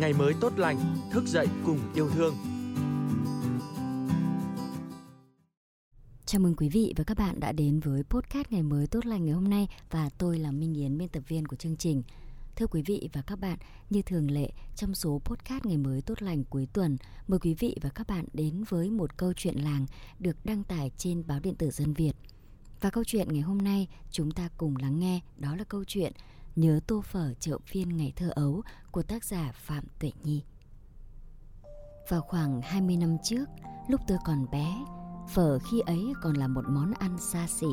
ngày mới tốt lành, thức dậy cùng yêu thương. Chào mừng quý vị và các bạn đã đến với podcast ngày mới tốt lành ngày hôm nay và tôi là Minh Yến biên tập viên của chương trình. Thưa quý vị và các bạn, như thường lệ trong số podcast ngày mới tốt lành cuối tuần, mời quý vị và các bạn đến với một câu chuyện làng được đăng tải trên báo điện tử Dân Việt. Và câu chuyện ngày hôm nay chúng ta cùng lắng nghe đó là câu chuyện Nhớ tô phở chợ phiên ngày thơ ấu của tác giả Phạm Tuệ Nhi. Vào khoảng 20 năm trước, lúc tôi còn bé, phở khi ấy còn là một món ăn xa xỉ.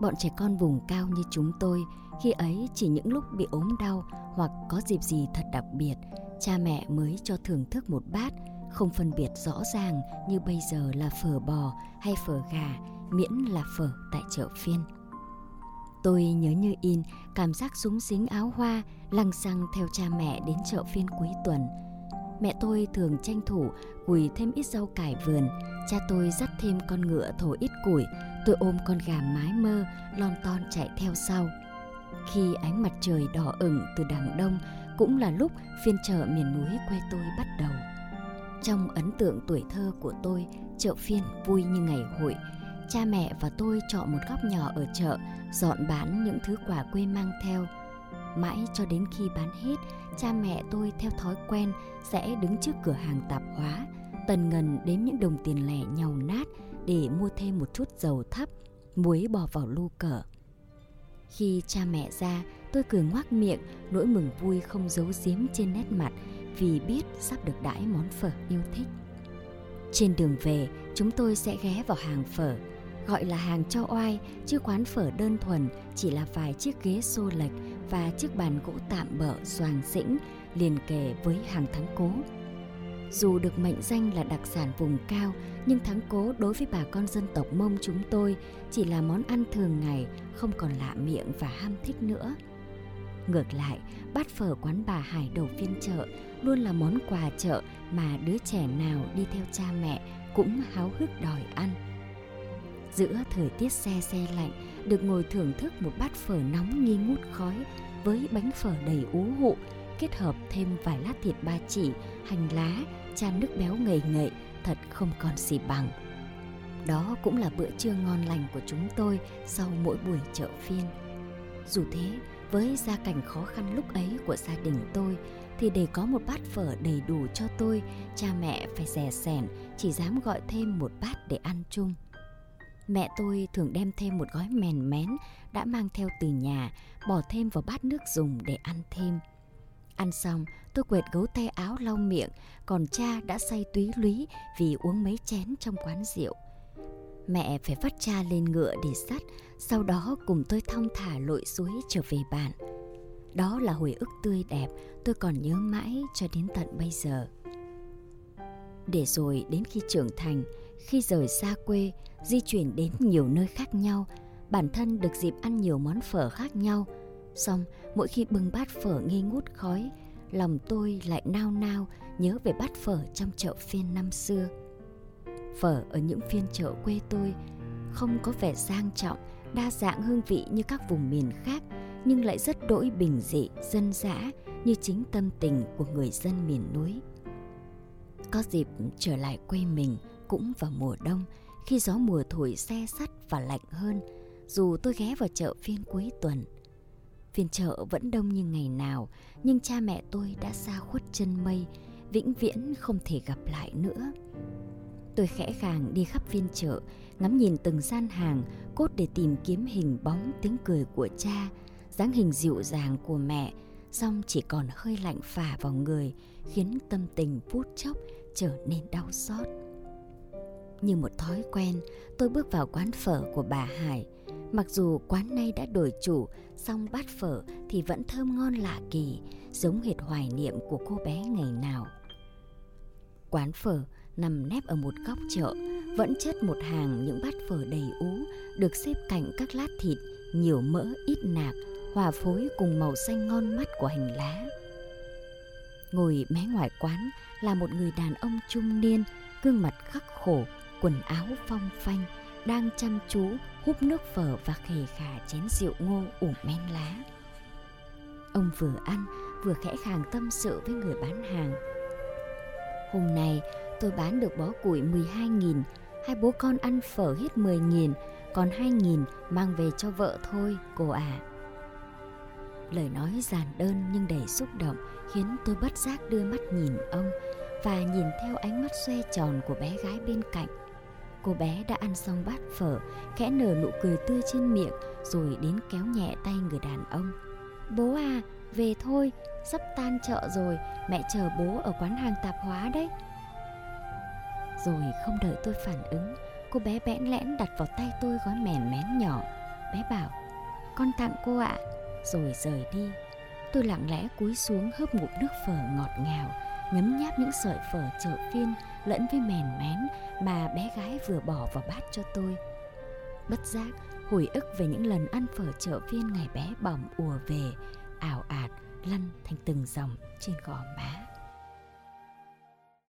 Bọn trẻ con vùng cao như chúng tôi khi ấy chỉ những lúc bị ốm đau hoặc có dịp gì thật đặc biệt, cha mẹ mới cho thưởng thức một bát, không phân biệt rõ ràng như bây giờ là phở bò hay phở gà, miễn là phở tại chợ phiên. Tôi nhớ như in cảm giác súng xính áo hoa lăng xăng theo cha mẹ đến chợ phiên cuối tuần. Mẹ tôi thường tranh thủ quỳ thêm ít rau cải vườn, cha tôi dắt thêm con ngựa thổ ít củi, tôi ôm con gà mái mơ lon ton chạy theo sau. Khi ánh mặt trời đỏ ửng từ đằng đông cũng là lúc phiên chợ miền núi quê tôi bắt đầu. Trong ấn tượng tuổi thơ của tôi, chợ phiên vui như ngày hội, cha mẹ và tôi chọn một góc nhỏ ở chợ, dọn bán những thứ quả quê mang theo. Mãi cho đến khi bán hết, cha mẹ tôi theo thói quen sẽ đứng trước cửa hàng tạp hóa, tần ngần đếm những đồng tiền lẻ nhàu nát để mua thêm một chút dầu thấp, muối bỏ vào lu cờ. Khi cha mẹ ra, tôi cười ngoác miệng, nỗi mừng vui không giấu giếm trên nét mặt vì biết sắp được đãi món phở yêu thích. Trên đường về, chúng tôi sẽ ghé vào hàng phở, gọi là hàng cho oai, chứ quán phở đơn thuần chỉ là vài chiếc ghế xô lệch và chiếc bàn gỗ tạm bỡ xoàng xĩnh liền kề với hàng thắng cố. Dù được mệnh danh là đặc sản vùng cao, nhưng thắng cố đối với bà con dân tộc Mông chúng tôi chỉ là món ăn thường ngày, không còn lạ miệng và ham thích nữa. Ngược lại, bát phở quán bà Hải đầu phiên chợ luôn là món quà chợ mà đứa trẻ nào đi theo cha mẹ cũng háo hức đòi ăn. Giữa thời tiết xe xe lạnh, được ngồi thưởng thức một bát phở nóng nghi ngút khói với bánh phở đầy ú hụ, kết hợp thêm vài lát thịt ba chỉ, hành lá, chan nước béo ngậy ngậy, thật không còn gì bằng. Đó cũng là bữa trưa ngon lành của chúng tôi sau mỗi buổi chợ phiên. Dù thế, với gia cảnh khó khăn lúc ấy của gia đình tôi thì để có một bát phở đầy đủ cho tôi, cha mẹ phải rẻ sẻn, chỉ dám gọi thêm một bát để ăn chung. Mẹ tôi thường đem thêm một gói mèn mén đã mang theo từ nhà, bỏ thêm vào bát nước dùng để ăn thêm. Ăn xong, tôi quệt gấu tay áo lau miệng, còn cha đã say túy lúy vì uống mấy chén trong quán rượu. Mẹ phải vắt cha lên ngựa để sắt, sau đó cùng tôi thong thả lội suối trở về bản. Đó là hồi ức tươi đẹp tôi còn nhớ mãi cho đến tận bây giờ. Để rồi đến khi trưởng thành, khi rời xa quê, di chuyển đến nhiều nơi khác nhau, bản thân được dịp ăn nhiều món phở khác nhau. Xong, mỗi khi bưng bát phở nghi ngút khói, lòng tôi lại nao nao nhớ về bát phở trong chợ phiên năm xưa. Phở ở những phiên chợ quê tôi không có vẻ sang trọng, đa dạng hương vị như các vùng miền khác, nhưng lại rất đỗi bình dị, dân dã như chính tâm tình của người dân miền núi. Có dịp trở lại quê mình cũng vào mùa đông khi gió mùa thổi xe sắt và lạnh hơn, dù tôi ghé vào chợ phiên cuối tuần. Phiên chợ vẫn đông như ngày nào, nhưng cha mẹ tôi đã xa khuất chân mây, vĩnh viễn không thể gặp lại nữa. Tôi khẽ khàng đi khắp phiên chợ, ngắm nhìn từng gian hàng, cốt để tìm kiếm hình bóng tiếng cười của cha, dáng hình dịu dàng của mẹ, song chỉ còn hơi lạnh phả vào người, khiến tâm tình phút chốc trở nên đau xót. Như một thói quen, tôi bước vào quán phở của bà Hải. Mặc dù quán nay đã đổi chủ, song bát phở thì vẫn thơm ngon lạ kỳ, giống hệt hoài niệm của cô bé ngày nào. Quán phở nằm nép ở một góc chợ, vẫn chất một hàng những bát phở đầy ú, được xếp cạnh các lát thịt, nhiều mỡ, ít nạc, hòa phối cùng màu xanh ngon mắt của hành lá. Ngồi mé ngoài quán là một người đàn ông trung niên, gương mặt khắc khổ, quần áo phong phanh, đang chăm chú húp nước phở và khề khà chén rượu ngô ủ men lá. Ông vừa ăn, vừa khẽ khàng tâm sự với người bán hàng. Hôm nay tôi bán được bó củi 12.000, hai bố con ăn phở hết 10.000, còn 2.000 mang về cho vợ thôi, cô ạ. à. Lời nói giản đơn nhưng đầy xúc động khiến tôi bất giác đưa mắt nhìn ông và nhìn theo ánh mắt xoe tròn của bé gái bên cạnh. Cô bé đã ăn xong bát phở, khẽ nở nụ cười tươi trên miệng rồi đến kéo nhẹ tay người đàn ông. Bố à, về thôi, sắp tan chợ rồi, mẹ chờ bố ở quán hàng tạp hóa đấy. Rồi không đợi tôi phản ứng, cô bé bẽn lẽn đặt vào tay tôi gói mèn mén nhỏ. Bé bảo, con tặng cô ạ, rồi rời đi. Tôi lặng lẽ cúi xuống hớp ngụm nước phở ngọt ngào, nhấm nháp những sợi phở chợ phiên lẫn với mèn mén mà bé gái vừa bỏ vào bát cho tôi. Bất giác, hồi ức về những lần ăn phở chợ phiên ngày bé bỏng ùa về, ảo ạt lăn thành từng dòng trên gò má.